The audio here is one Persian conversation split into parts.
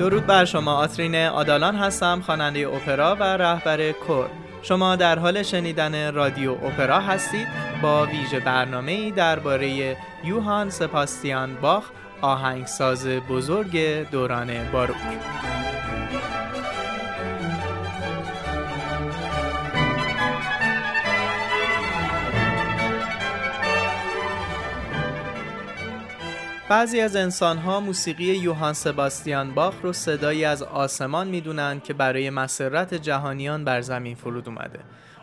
درود بر شما آترین آدالان هستم خواننده اپرا و رهبر کور. شما در حال شنیدن رادیو اپرا هستید با ویژه برنامه ای درباره یوهان سپاستیان باخ آهنگساز بزرگ دوران باروک. بعضی از انسانها موسیقی یوهان سباستیان باخ رو صدایی از آسمان می‌دونن که برای مسرت جهانیان بر زمین فرود اومده.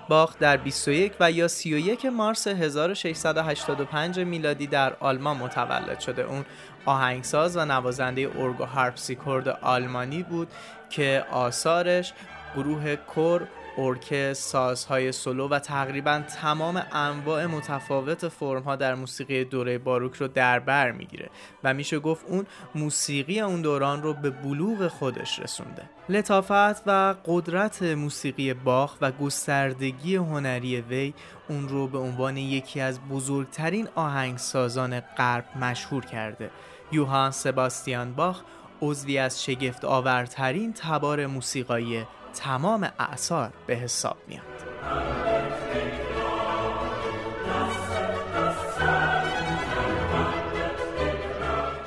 باخ در 21 و یا 31 مارس 1685 میلادی در آلمان متولد شده. اون آهنگساز و نوازنده ارگ و هارپسیکورد آلمانی بود که آثارش گروه کور ارکستر، سازهای سولو و تقریبا تمام انواع متفاوت فرمها در موسیقی دوره باروک رو در بر می‌گیره و میشه گفت اون موسیقی اون دوران رو به بلوغ خودش رسونده. لطافت و قدرت موسیقی باخ و گستردگی هنری وی اون رو به عنوان یکی از بزرگترین آهنگسازان غرب مشهور کرده. یوهان سباستیان باخ عضوی از شگفت آورترین تبار موسیقایی تمام اعثار به حساب میاد.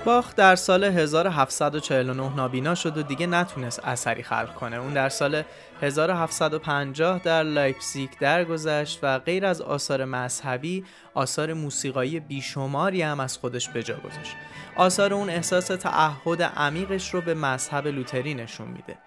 باخ در سال 1749 نابینا شد و دیگه نتونست اثری خلق کنه. اون در سال 1750 در لایپزیگ درگذشت و غیر از آثار مذهبی آثار موسیقایی بیشماری هم از خودش به جا گذاشت. آثار اون احساس تعهد عمیقش رو به مذهب لوتری نشون میده.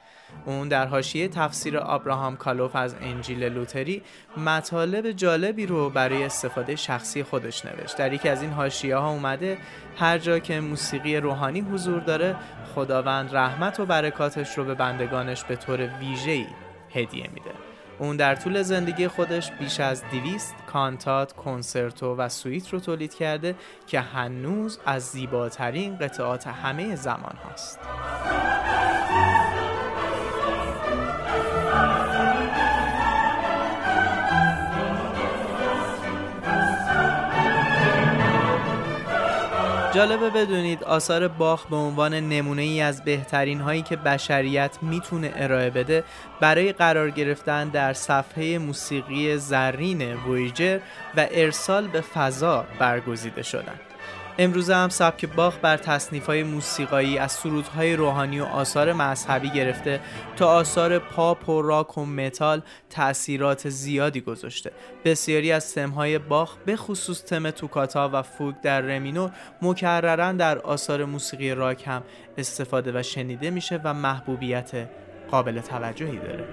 اون در حاشیه تفسیر آبراهام کالوف از انجیل لوتری مطالب جالبی رو برای استفاده شخصی خودش نوشت در یکی از این حاشیه ها اومده هر جا که موسیقی روحانی حضور داره خداوند رحمت و برکاتش رو به بندگانش به طور ویژه‌ای هدیه میده اون در طول زندگی خودش بیش از دیویست کانتات، کنسرتو و سویت رو تولید کرده که هنوز از زیباترین قطعات همه زمان هاست. جالبه بدونید آثار باخ به عنوان نمونه ای از بهترین هایی که بشریت می‌تونه ارائه بده برای قرار گرفتن در صفحه موسیقی زرین وویجر و ارسال به فضا برگزیده شدند. امروزه هم سبک باخ بر تصنیف های موسیقایی از سرودهای روحانی و آثار مذهبی گرفته تا آثار پاپ و راک و متال تأثیرات زیادی گذاشته. بسیاری از سمهای باخ به خصوص تم توکاتا و فوگ در رمینور مکررن در آثار موسیقی راک هم استفاده و شنیده میشه و محبوبیت قابل توجهی داره.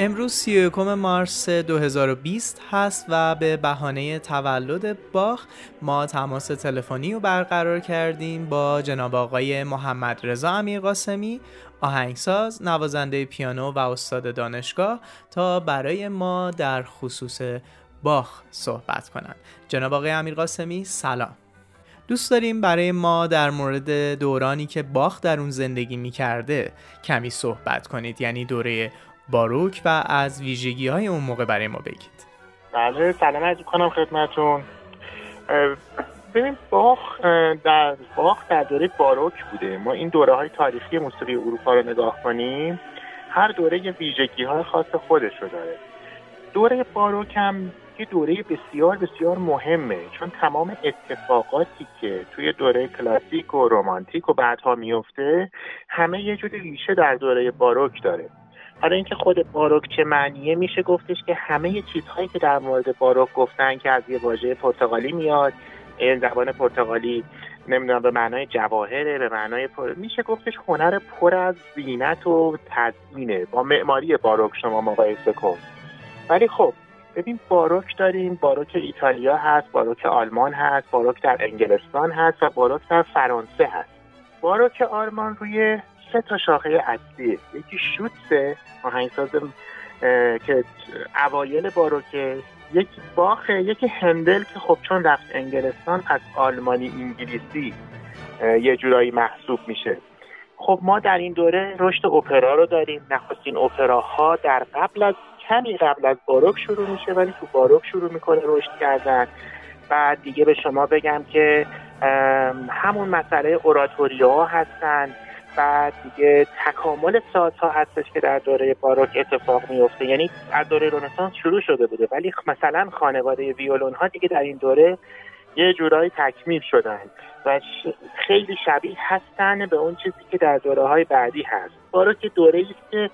امروز 31 مارس 2020 هست و به بهانه تولد باخ ما تماس تلفنی رو برقرار کردیم با جناب آقای محمد رضا امیر قاسمی آهنگساز، نوازنده پیانو و استاد دانشگاه تا برای ما در خصوص باخ صحبت کنند. جناب آقای امیر قاسمی سلام. دوست داریم برای ما در مورد دورانی که باخ در اون زندگی می کرده کمی صحبت کنید یعنی دوره باروک و از ویژگی های اون موقع برای ما بگید. بله سلام عرض کنم خدمتون ببین باخ در باخ در دوره باروک بوده. ما این دوره های تاریخی موسیقی اروپا رو نگاه کنیم هر دوره یه ویژگی های خاص خودش رو داره. دوره باروک هم یه دوره بسیار بسیار مهمه چون تمام اتفاقاتی که توی دوره کلاسیک و رومانتیک و بعدها میفته همه یه جور ریشه در دوره باروک داره. حالا اینکه خود باروک چه معنیه میشه گفتش که همه چیزهایی که در مورد باروک گفتن که از یه واژه پرتغالی میاد این زبان پرتغالی نمی‌دونم به معنای جواهره به معنای پر... میشه گفتش هنر پر از زینت و تزیینه با معماری باروک شما مقایسه کن. ولی خب ببین باروک داریم باروک ایتالیا هست باروک آلمان هست باروک در انگلستان هست و باروک در فرانسه هست. باروک آلمان روی سه تا شاخه اصلی. یکی شوتسه آهنگساز که اوایل باروکه یکی باخه یکی هندل که خب چون رفت انگلستان پس آلمانی انگلیسی یه جورایی محسوب میشه. خب ما در این دوره رشد اپرا رو داریم. نخستین اپراها در قبل از کمی قبل از باروک شروع میشه ولی تو باروک شروع می‌کنه رشد کردن. بعد دیگه به شما بگم که همون مسئله ها هستن. بعد دیگه تکامل سازها هستش که در دوره باروک اتفاق میفته. یعنی از دوره رنسانس شروع شده بوده ولی مثلا خانواده ویولون ها دیگه در این دوره یه جورایی تکمیل شدن و خیلی شبیه هستن به اون چیزی که در دوره های بعدی هست. باروک دوره است که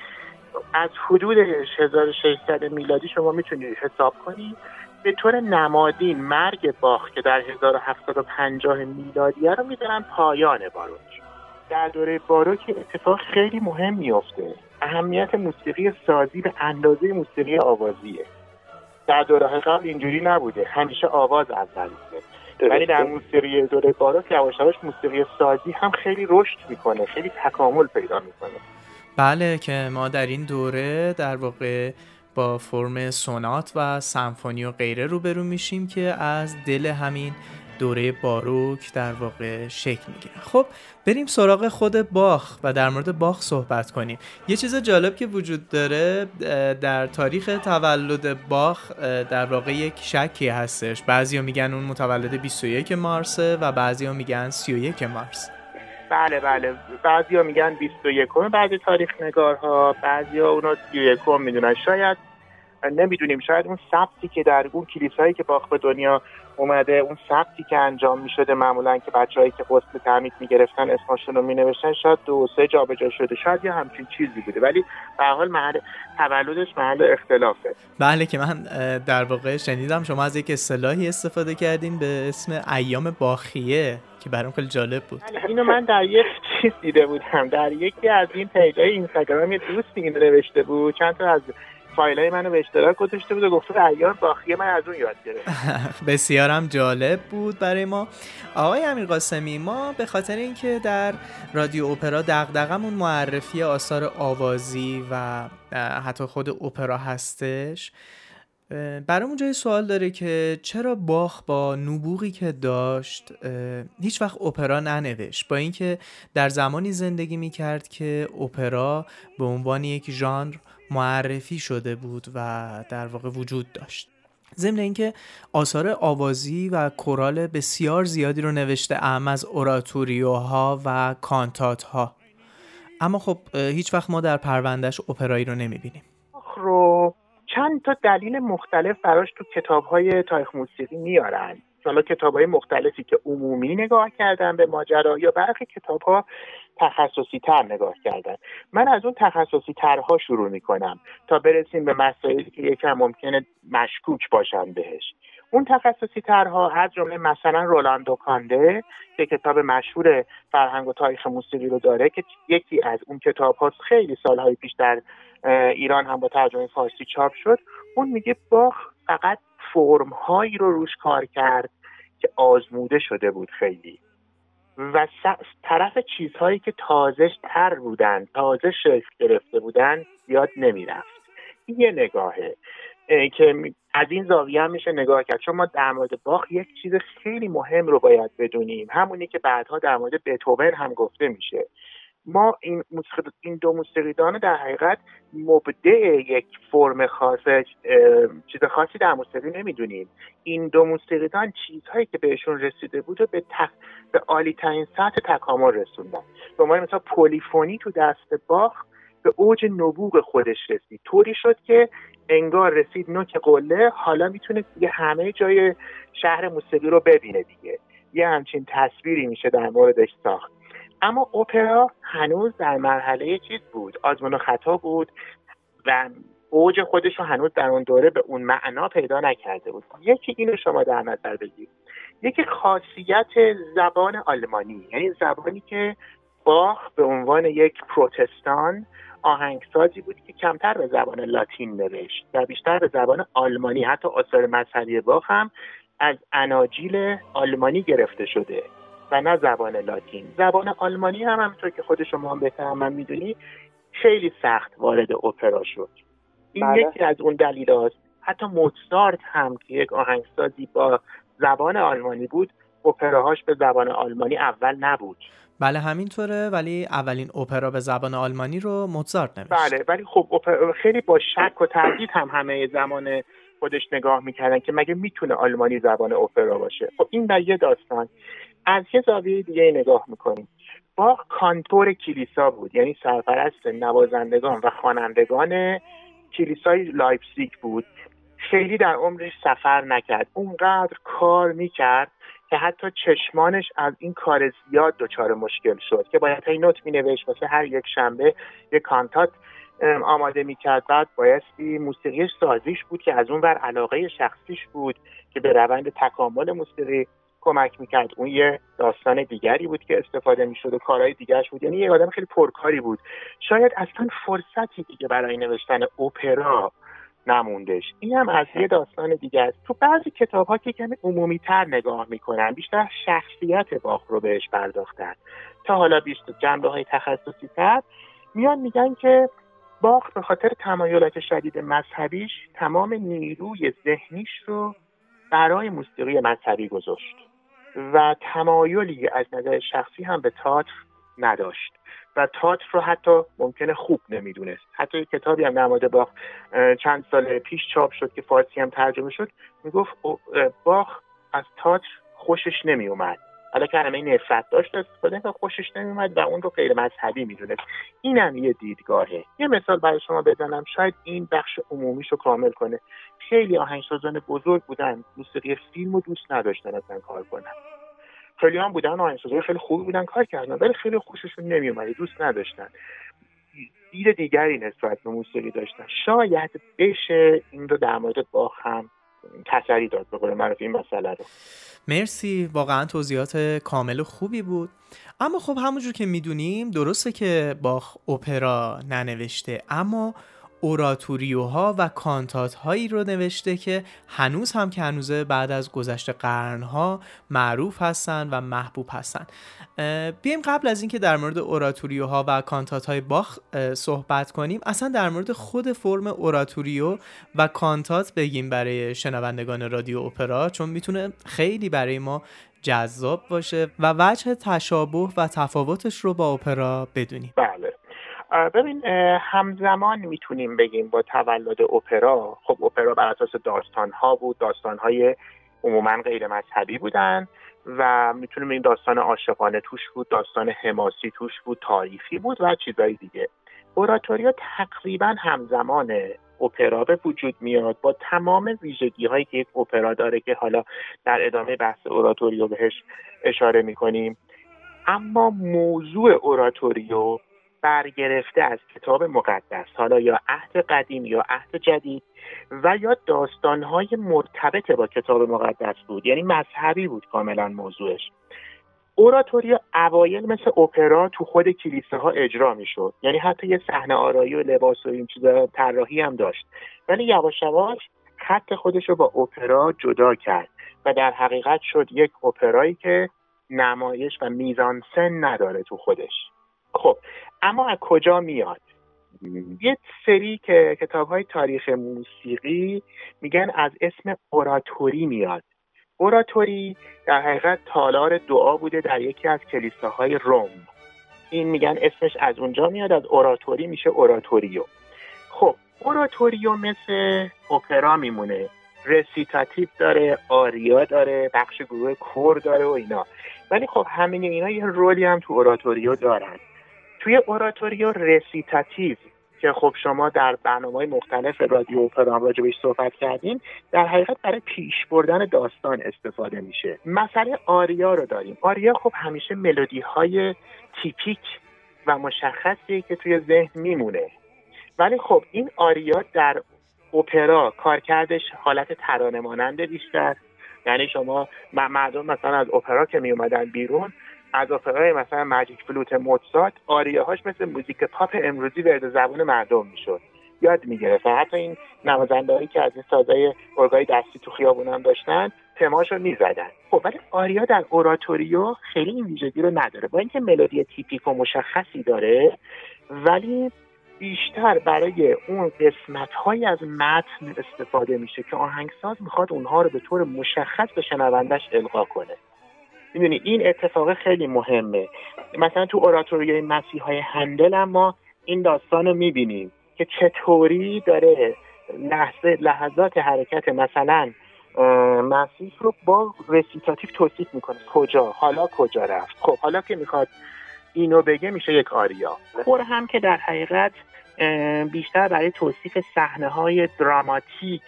از حدود 1600 میلادی شما می‌تونید حساب کنید به طور نمادین مرگ باخ که در 1750 میلادیه رو می‌دونن پایان باروک. در دوره باروک اتفاق خیلی مهم میفته اهمیت موسیقی سازی به اندازه موسیقی آوازیه. در دوره قبل اینجوری نبوده. همیشه آواز اول بوده ولی در موسیقی دوره باروک یواش یواش موسیقی سازی هم خیلی رشد می‌کنه خیلی تکامل پیدا می‌کنه. بله که ما در این دوره در واقع با فرم سونات و سمفونی و غیره روبرو میشیم که از دل همین دوره باروک در واقع شکل می‌گیره خب بریم سراغ خود باخ و در مورد باخ صحبت کنیم. یه چیز جالب که وجود داره در تاریخ تولد باخ در واقع یک شکی هستش. بعضیا میگن اون متولد 21 مارسه و بعضیا میگن 31 مارس. بله بله. بعضیا میگن 21 بعضی تاریخ نگارها بعضیا اونو 31 می‌دونن. شاید نمی‌دونیم شاید اون ثبتی که در اون کلیسایی که باخ به دنیا اومده اون ثبتی که انجام می‌شده معمولا که بچههایی که قسط تعمید می‌گرفتن اسمشون رو مینوشتن شاید دو سه جابجا شده. شاید یه همچین چیزی بوده. ولی به حال محل تولدش محل اختلافه. بله که من در واقع شنیدم شما از یک اصطلاحی استفاده کردین به اسم ایام باخیه که برام خیلی جالب بود. بله، اینو من در یک چیز دیده بودم. در یکی از این پیجای اینستاگرام یه دوستی این نوشته بود. چند تا از فایل منو به اشتراک گذاشته بود و گفته ایام باخی من از اون یاد گرفت. بسیارم جالب بود برای ما. آقای امیر قاسمی ما به خاطر اینکه در رادیو اپرا دغدغمون معرفی آثار آوازی و حتی خود اپرا هستش برامون جای سوال داره که چرا باخ با نبوغی که داشت هیچ وقت اپرا ننوشت؟ با اینکه در زمانی زندگی می کرد که اپرا به عنوان یک ژانر معرفی شده بود و در واقع وجود داشت. ضمن اینکه آثار آوازی و کورال بسیار زیادی رو نوشته ام از اوراتوریوها و کانتات ها اما خب هیچ وقت ما در پروندهش اپرایی رو نمی‌بینیم. رو چند تا دلیل مختلف براش تو کتاب های تاریخ موسیقی میارن. حالا کتاب های مختلفی که عمومی نگاه کردن به ماجرا یا برخی کتاب ها تخصصی تر نگاه کردن. من از اون تخصصی ترها شروع می‌کنم تا برسیم به مسائلی که یکم ممکنه مشکوک باشن بهش. اون تخصصی ترها از جمله مثلا رولاندو کانده که کتاب مشهور فرهنگ و تاریخ موسیقی رو داره که یکی از اون کتاب ها خیلی سالهای پیش در ایران هم با ترجمه فارسی چاپ شد. اون میگه باخ فقط فرم هایی رو روش کار کرد که آزموده شده بود خیلی. و طرف چیزهایی که تازه تر بودن تازه شکل گرفته بودن یاد نمی‌رفت. یه نگاهه. که از این زاویه هم میشه نگاه کرد. چون ما در مورد باخ یک چیز خیلی مهم رو باید بدونیم. همونی که بعدها در مورد بتوون هم گفته میشه. ما این, این دو موسیقیدان در حقیقت مبدع یک فرم خاص چیز خاصی در موسیقی نمی‌دونیم. این دو موسیقیدان چیزهایی که بهشون رسیده بود و به, تق... به عالی ترین سطح تکامل رسوندن. به عنوان مثلا پولیفونی تو دست باخ به اوج نبوغ خودش رسید. طوری شد که انگار رسید نوک قله. حالا می‌تونه دیگه همه جای شهر موسیقی رو ببینه دیگه. یه همچین تصویری میشه در موردش ساخت. اما اپرا هنوز در مرحله چیز بود. آزمون و خطا بود و اوج خودش رو هنوز در اون دوره به اون معنا پیدا نکرده بود. یکی اینو شما در نظر بگیرید. یکی خاصیت زبان آلمانی. یعنی زبانی که باخ به عنوان یک پروتستان آهنگسازی بود که کمتر به زبان لاتین نوشت و بیشتر به زبان آلمانی حتی آثار مذهبی باخ هم از اناجیل آلمانی گرفته شده و نه زبان لاتین زبان آلمانی هم همینطور که خود شما هم بهتر من می‌دونی خیلی سخت وارد اپرا شد این بله. یکی از اون دلیل هست. حتی موتسارت هم که یک آهنگسازی با زبان آلمانی بود اپراهاش به زبان آلمانی اول نبود. بله همینطوره ولی اولین اپرا به زبان آلمانی رو موزارت نوشت. بله ولی خب خیلی با شک و تردید هم همه زمان خودش نگاه می‌کردن که مگه می‌تونه آلمانی زبان اپرا باشه. خب این در یه داستان. از یه زاویه دیگه نگاه می‌کنیم. باخ کانتور کلیسا بود یعنی سرپرست نوازندگان و خوانندگان کلیسای لایپزیگ بود. خیلی در عمرش سفر نکرد. اونقدر کار می‌کرد که حتی چشمانش از این کار زیاد دچار مشکل شد که باید این نت مینوشت واسه هر یک شنبه یک کانتات آماده می‌کرد. بعد بایستی موسیقیش سازیش بود که از اون بر علاقه شخصیش بود که به روند تکامل موسیقی کمک می‌کرد. اون یه داستان دیگری بود که استفاده می‌شد و کارهای دیگرش بود. یعنی یه آدم خیلی پرکاری بود. شاید اصلا فرصتی دیگه برای نوشتن اپرا نموندش. این هم از یه داستان دیگه است. تو بعضی کتاب ها که کمی عمومی تر نگاه می‌کنن بیشتر شخصیت باخ رو بهش پرداختن. تا حالا بیشتر جنبه های تخصصی تر میان میگن که باخ به خاطر تمایلات شدید مذهبیش تمام نیروی ذهنیش رو برای موسیقی مذهبی گذاشت. و تمایلی از نظر شخصی هم به تاتر نداشت. و تاتر رو حتی ممکنه خوب نمی‌دونست. حتی یک کتابی هم نماده باخ چند سال پیش چاپ شد که فارسی هم ترجمه شد. می‌گفت باخ از تاتر خوشش نمیومد حالا کلمه نفرت داشت استفاده که خوشش نمیومد و اون رو غیر مذهبی می‌دونست. این هم یه دیدگاهه. یه مثال برای شما بزنم. شاید این بخش عمومیش رو کامل کنه. خیلی آهنگسازان بزرگ بودن. موسیقی فیلم رو دوست نداشتن اصلا کار کنن. خیلی هم بودن آهنگسازای خیلی خوبی بودن کار کردن ولی خیلی خوششون نمیومد دوست نداشتن. دید دیگری نسبت به موسیقی داشتن. شاید بشه این رو در مورد باخ هم تسری داد به قول این مسئله رو. مرسی. واقعا توضیحات کامل و خوبی بود. اما خب همونجور که می‌دونیم درسته که باخ اپرا ننوشته اما اوراتوریوها و کانتات هایی رو نوشته که هنوز هم که هنوزه بعد از گذشت قرنها معروف هستن و محبوب هستن. بیایم قبل از اینکه در مورد اوراتوریوها و کانتات های باخ صحبت کنیم. اصلا در مورد خود فرم اوراتوریو و کانتات بگیم برای شنوندگان رادیو اپرا چون می‌تونه خیلی برای ما جذاب باشه و وجه تشابه و تفاوتش رو با اپرا بدونیم. بله. ببین همزمان می‌تونیم بگیم با تولد اپرا. خب اپرا بر اساس داستان ها بود داستان های عموما غیر مذهبی بودن و می‌تونیم این داستان عاشقانه توش بود داستان حماسی توش بود تاریخی بود و چیزهای دیگه. اوراتوریا تقریبا همزمان اپرا به وجود میاد با تمام ویژگی هایی که یک اپرا داره که حالا در ادامه بحث اوراتوریو بهش اشاره می‌کنیم. اما موضوع اوراتوریو برگرفته از کتاب مقدس حالا یا عهد قدیم یا عهد جدید و یا داستانهای مرتبط با کتاب مقدس بود یعنی مذهبی بود کاملا موضوعش. اوراتوریا اوایل مثل اپرا تو خود کلیسه ها اجرا می‌شد. یعنی حتی یه صحنه آرایی و لباس و این چیزا طراحی هم داشت. ولی یواش یواش خط خودش رو با اپرا جدا کرد و در حقیقت شد یک اپرایی که نمایش و میزان سن نداره تو خودش. خب اما از کجا میاد؟ یه سری که کتاب های تاریخ موسیقی میگن از اسم اوراتوری میاد. اوراتوری در حقیقت تالار دعا بوده در یکی از کلیساهای روم. این میگن اسمش از اونجا میاد از اوراتوری میشه اوراتوریو. خب اوراتوریو مثل اپرا میمونه. رسیتاتیو داره آریا داره بخش گروه کور داره و اینا. ولی خب همین اینا یه رولی هم تو اوراتوریو دارن. توی اوراتوریو رسیتاتیو که خب شما در برنامه های مختلف رادیو اپرا راجبش صحبت کردین در حقیقت برای پیش بردن داستان استفاده میشه. مسئله آریا رو داریم. آریا خب همیشه ملودی های تیپیک و مشخصی که توی ذهن میمونه. ولی خب این آریا در اپرا کارکردش حالت ترانه مانند بیشتر. یعنی شما مردم مثلا از اپرا که می اومدن بیرون از اپرای مثلا ماجیک فلوت موتسارت هاش مثل موزیک پاپ امروزی ورد زبون مردم می‌شد. یاد می‌گرفت حتی این نوازندهایی که از این سازای ارگای دستی تو خیابون هم داشتن تماش رو می‌زدن. خب ولی آریا در اوراتوریو خیلی این ویژگی رو نداره. با اینکه ملودی تیپیک و مشخصی داره ولی بیشتر برای اون قسمت های از متن استفاده میشه که آهنگساز می‌خواد اونها رو به طور مشخص به شنوندش القا کنه. می‌دونی این اتفاق خیلی مهمه. مثلا تو اوراتوریای مسیح های هندل ما این داستان رو می‌بینیم که چطوری داره لحظه لحظات حرکت مثلا مسیح رو با رسیتاتیو توصیف می‌کنه. کجا؟ حالا کجا رفت؟ خب حالا که می‌خواد اینو بگه میشه یک آریا. خور هم که در حقیقت بیشتر برای توصیف صحنه های دراماتیک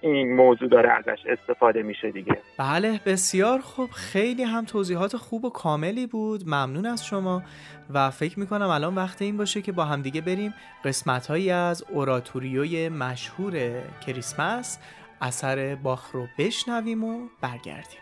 این موضوع داره ازش استفاده میشه دیگه. بله بسیار خوب. خیلی هم توضیحات خوب و کاملی بود. ممنون از شما. و فکر می‌کنم الان وقت این باشه که با همدیگه بریم قسمت هایی از اوراتوریوی مشهور کریسمس اثر باخ رو بشنویم و برگردیم.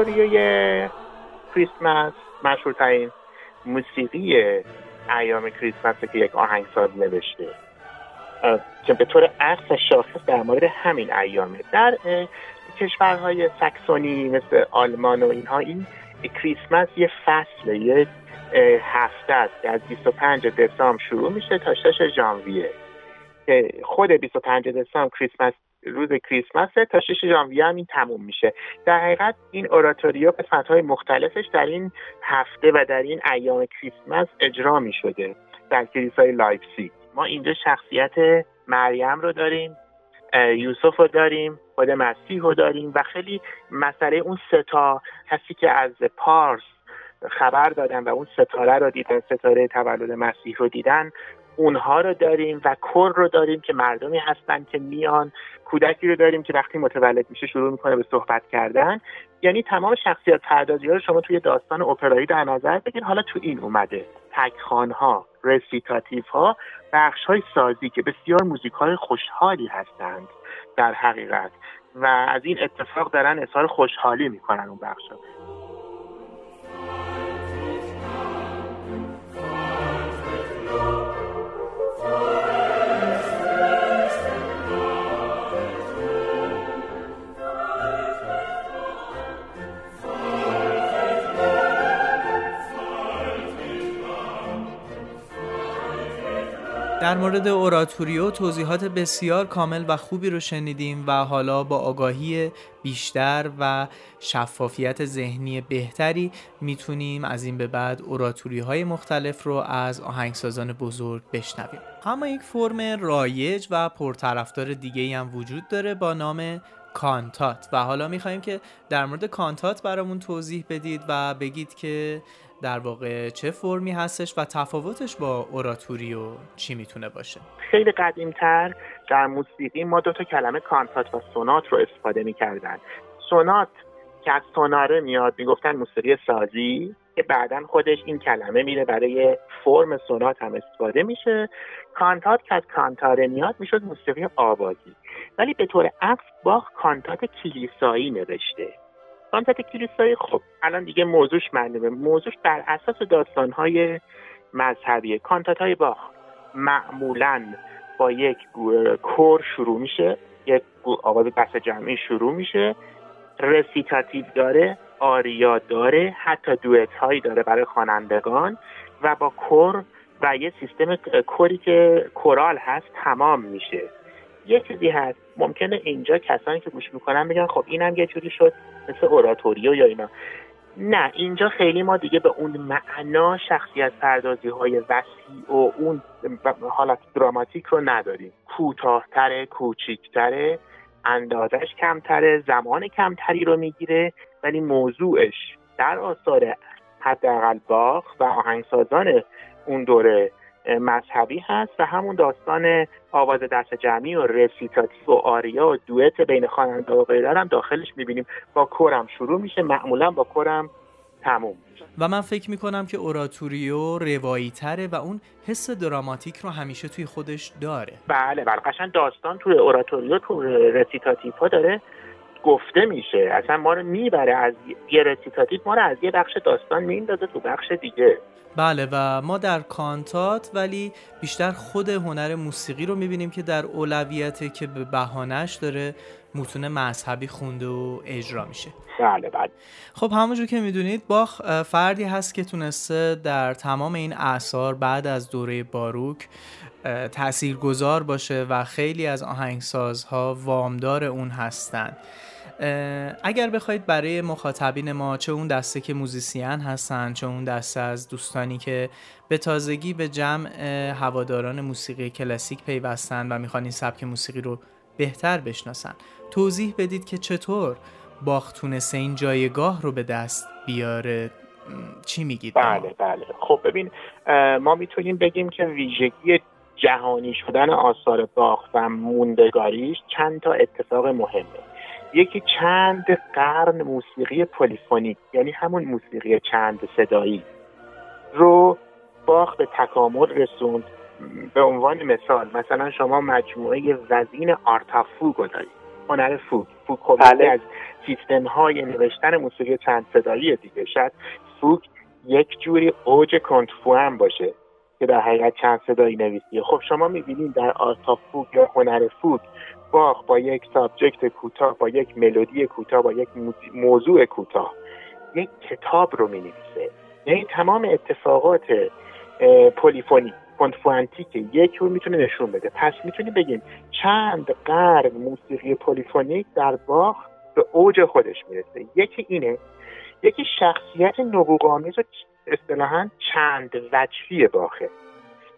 اوراتوریوی کریسمس مشهورترین موسیقی ایام کریسمس که یک آهنگساز نوشته. که به طور اصل شاخص در مورد همین ایامه. در کشورهای سکسونی مثل آلمان و اینها این کریسمس یه فصل یه هفته است از 25 دسامبر شروع میشه تا 6 ژانویه. خود 25 دسامبر کریسمس روز کریسمس تا 6 ژانویه هم این تموم میشه. در حقیقت این اوراتوریو قسمت های مختلفش در این هفته و در این ایام کریسمس اجرا می‌شده در کلیسای لایپسی ما اینجا شخصیت مریم رو داریم یوسف رو داریم خود مسیح رو داریم و خیلی مسئله اون ستا کسی که از پارس خبر دادن و اون ستاره رو دیدن ستاره تولد مسیح رو دیدن اونها رو داریم و کر رو داریم که مردمی هستن که میان کودکی رو داریم که وقتی متولد میشه شروع می‌کنه به صحبت کردن. یعنی تمام شخصیت پردازی ها رو شما توی داستان اپرایی در نظر بگیر. حالا تو این اومده. تکخان ها رسیتاتیف ها بخش های سازی که بسیار موزیک های خوشحالی هستند در حقیقت. و از این اتفاق دارن اظهار خوشحالی می‌کنن اون بخش ها. در مورد اوراتوریو توضیحات بسیار کامل و خوبی رو شنیدیم و حالا با آگاهی بیشتر و شفافیت ذهنی بهتری می‌تونیم از این به بعد اوراتوری های مختلف رو از آهنگسازان بزرگ بشنویم. اما یک فرم رایج و پرطرفدار دیگه هم وجود داره با نام کانتات و حالا می‌خوایم که در مورد کانتات برامون توضیح بدید و بگید که در واقع چه فرمی هستش و تفاوتش با اوراتوریو چی می‌تونه باشه؟ خیلی قدیمتر در موسیقی ما دو تا کلمه کانتات و سونات رو استفاده می‌کردن. سونات که از سوناره میاد می‌گفتن موسیقی سازی. که بعدا خودش این کلمه میره برای فرم سونات هم استفاده میشه. کانتات که از کانتاره میاد می‌شد موسیقی آوازی. ولی به طور عکس باخ کانتات کلیسایی نوشته. کانتات کلیسایی خب الان دیگه موضوعش معلومه. موضوعش بر اساس داستانهای مذهبیه کانتات های باخ معمولا با یک کور شروع میشه. یک آواز بس جمعی شروع میشه. رسیتاتیو داره آریا داره حتی دویت هایی داره برای خوانندگان و با کور و یه سیستم کوری که کورال هست تمام میشه. یه چیزی هست. ممکنه اینجا کسانی که گوش می‌کنن بگن خب اینم یه جوری شد مثل اوراتوریو یا اینا. نه اینجا خیلی ما دیگه به اون معنا شخصیت پردازی های وسیع و اون حالت دراماتیک رو نداریم. کوتاهتره کوچیکتره اندازش کمتره زمان کمتری رو می‌گیره ولی موضوعش در آثار حداقل باخ و آهنگسازان اون دوره مذهبی هست و همون داستان آواز دست جمعی و رسیتاتیو و آریا و دوئت بین خواننده و غیره هم داخلش می‌بینیم. با کورم شروع میشه معمولا با کورم تموم و من فکر می‌کنم که اوراتوریو روایی تره و اون حس دراماتیک رو همیشه توی خودش داره. بله بله. قشن داستان توی اوراتوریو تو رسیتاتیف ها داره. گفته میشه. اصلا ما رو می‌بره از یه رسیتاتیف ما رو از یه بخش داستان میندازه تو بخش دیگه. بله و ما در کانتات ولی بیشتر خود هنر موسیقی رو می‌بینیم که در اولویته که به بهانش داره متون مذهبی خونده و اجرا میشه. بله بله. خب همونجور که می‌دونید باخ فردی هست که تونسته در تمام این اعثار بعد از دوره باروک تأثیر گذار باشه و خیلی از آهنگسازها وامدار اون هستند اگر بخواید برای مخاطبین ما چه اون دسته که موزیسین هستن چه اون دسته از دوستانی که به تازگی به جمع هواداران موسیقی کلاسیک پیوستن و می‌خوان این سبک موسیقی رو بهتر بشناسن توضیح بدید که چطور باخ تونسته این جایگاه رو به دست بیاره. چی میگید؟ بله بله. خب ببین ما می‌تونیم بگیم که ویژگی جهانی شدن آثار باخ و موندگاریش چند تا اتفاق مهمه. یکی چند قرن موسیقی پلیفونیک یعنی همون موسیقی چند صدایی رو باخ به تکامل رسوند. به عنوان مثال مثلا شما مجموعه وزین Art of Fugue رو دارید هنر فوگ فوگ خب بله. از سیستم های نوشتن موسیقی چند صدایی دیگه. شاید فوگ یک جوری اوج کنترپوان هم باشه. که در حقیقت چند صدایی نویسیه. خب شما می‌بینید در Art of Fugue یا هنر فوگ باخ با یک subject کوتاه با یک ملودی کوتاه با یک موضوع کوتاه. یک کتاب رو می نویسه یعنی تمام اتفاقات پلیفونی کنترپوانتیک رو می‌تونه نشون بده. پس می‌تونیم بگیم چند قرن موسیقی پلیفونیک در باخ به اوج خودش می‌رسه. یکی اینه یکی شخصیت نبوغ‌آمیز و اصطلاحا چند وجهی باخه.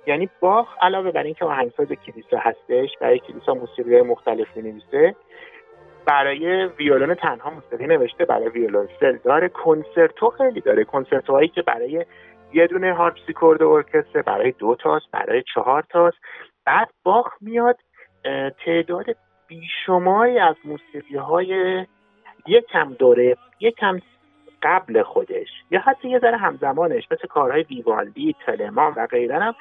یعنی باخ علاوه بر اینکه آهنگساز کلیسا هستش برای کلیسا موسیقی مختلف نویسه برای ویولون تنها موسیقی نوشته برای ویولونسل داره. کنسرتو خیلی داره. کنسرتوهایی که برای یه دونه هارپسیکورد ارکستر برای دو تاست برای چهار تاست. بعد باخ میاد تعداد بیشماری از موسیقی های یکم دوره یکم قبل خودش یا حتی یه ذره همزمانش مثل کارهای ویوالدی تلمان و غیره هم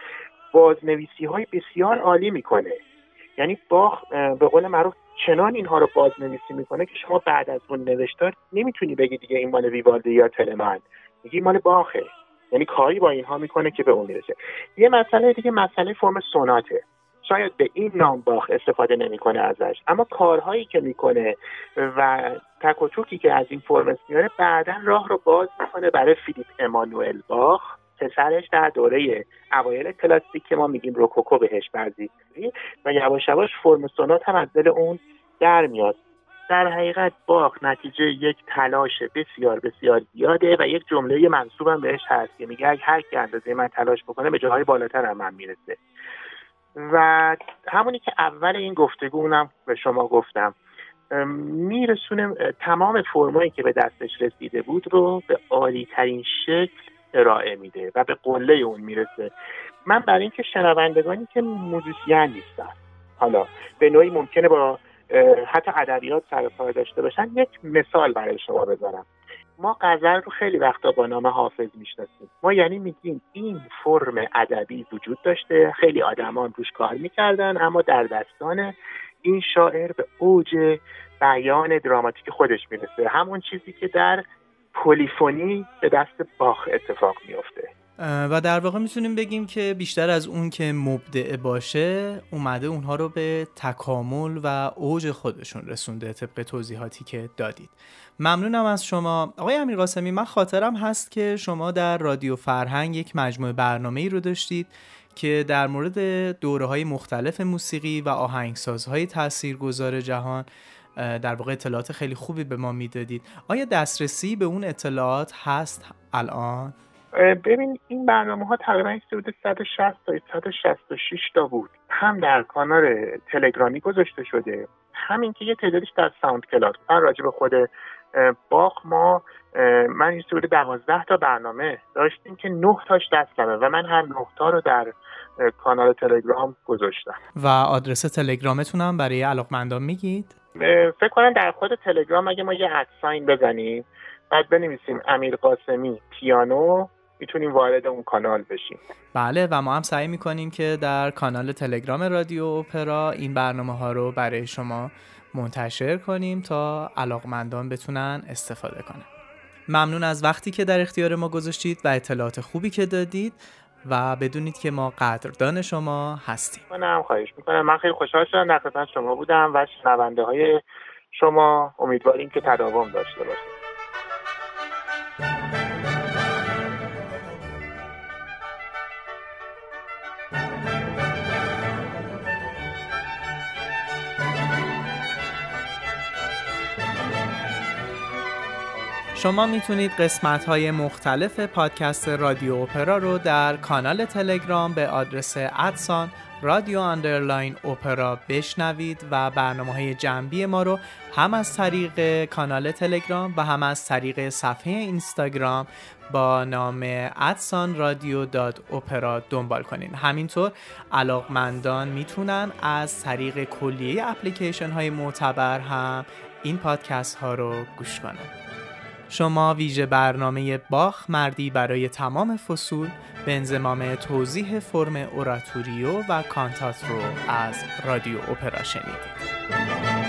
بازنویسی های بسیار عالی می‌کنه. یعنی باخ به قول معروف چنان اینها رو بازنویسی می‌کنه که شما بعد از اون نوشتار نمی‌تونی بگی دیگه این مال ویوالدی یا تلمان میگی مال باخه. یعنی کاری با اینها می‌کنه که به اون می‌رسه. یه مسئله دیگه مسئله فرم سوناته. شاید به این نام باخ استفاده نمی‌کنه ازش. اما کارهایی که می‌کنه و تک و که از این فرم میاره بعدا راه رو باز می‌کنه برای فیلیپ امانوئل باخ پسرش در دوره اوایل کلاسیک که ما میگیم روکوکو بهش بعضی و یواش یواش فرم سونات هم از دل اون در میاد. در حقیقت باخ نتیجه یک تلاش بسیار بسیار زیاده و یک جمله منصوبم بهش هست که میگه هر کی اندازه من تلاش بکنه به جاهای بالاتر هم من می‌رسه. و همونی که اول این گفتگو اونم به شما گفتم. میرسونه تمام فرمایی که به دستش رسیده بود رو به عالی ترین شکل ارائه میده و به قله اون می‌رسه. من برای اینکه شنوندگانی که موزیسین نیستن حالا به نوعی ممکنه با حتی ادبیات سر داشته باشن یک مثال برای شما بذارم. ما غزل رو خیلی وقتا با نام حافظ می‌شناسیم. ما یعنی میگیم این فرم ادبی وجود داشته خیلی آدمان روش کار می‌کردن اما در دستان این شاعر به اوج بیان دراماتیک خودش می‌رسه. همون چیزی که در پلیفونی به دست باخ اتفاق میافته. و در واقع می‌تونیم بگیم که بیشتر از اون که مبدع باشه اومده اونها رو به تکامل و اوج خودشون رسونده طبق توضیحاتی که دادید. ممنونم از شما. آقای امیر قاسمی من خاطرم هست که شما در رادیو فرهنگ یک مجموعه برنامه ای رو داشتید که در مورد دوره های مختلف موسیقی و آهنگسازهای تاثیرگذار جهان در واقع اطلاعات خیلی خوبی به ما می‌دادید. آیا دسترسی به اون اطلاعات هست الان؟ ببین این برنامه ها تقریبا حدود 160 تا 166 تا بود. هم در کانال تلگرامی گذاشته شده همین که یه تعدادش در SoundCloud من راجع به خود باخ ما من این حدود دوازده تا برنامه داشتیم که نه تاش دستمه و من هر نه تا رو در کانال تلگرام گذاشتم. و آدرس تلگرامتون هم برای علاقمندان میگید؟ فکر کنم در خود تلگرام اگه ما یه ادساین بزنیم بعد بنویسیم امیر قاسمی پیانو می‌تونیم وارد اون کانال بشیم. بله و ما هم سعی می‌کنیم که در کانال تلگرام رادیو اوپرا این برنامه ها رو برای شما منتشر کنیم تا علاقمندان بتونن استفاده کنن. ممنون از وقتی که در اختیار ما گذاشتید و اطلاعات خوبی که دادید و بدونید که ما قدردان شما هستیم. منم خواهش می‌کنم. من خیلی خوشحال شدم در شما بودم و شنونده های شما. امیدواریم که تداوم داشته باشید. شما می‌تونید قسمت های مختلف پادکست رادیو اپرا رو در کانال تلگرام به آدرس ادسان رادیو underline اپرا بشنوید و برنامه های جنبی ما رو هم از طریق کانال تلگرام و هم از طریق صفحه اینستاگرام با نام at sign radio dot opera دنبال کنید همینطور علاقمندان می‌تونن از طریق کلیه اپلیکیشن های معتبر هم این پادکست ها رو گوش کنند شما ویژه برنامه باخ مردی برای تمام فصول به انزمام توضیح فرم اوراتوریو و کانتات رو از رادیو اپرا شنیدید.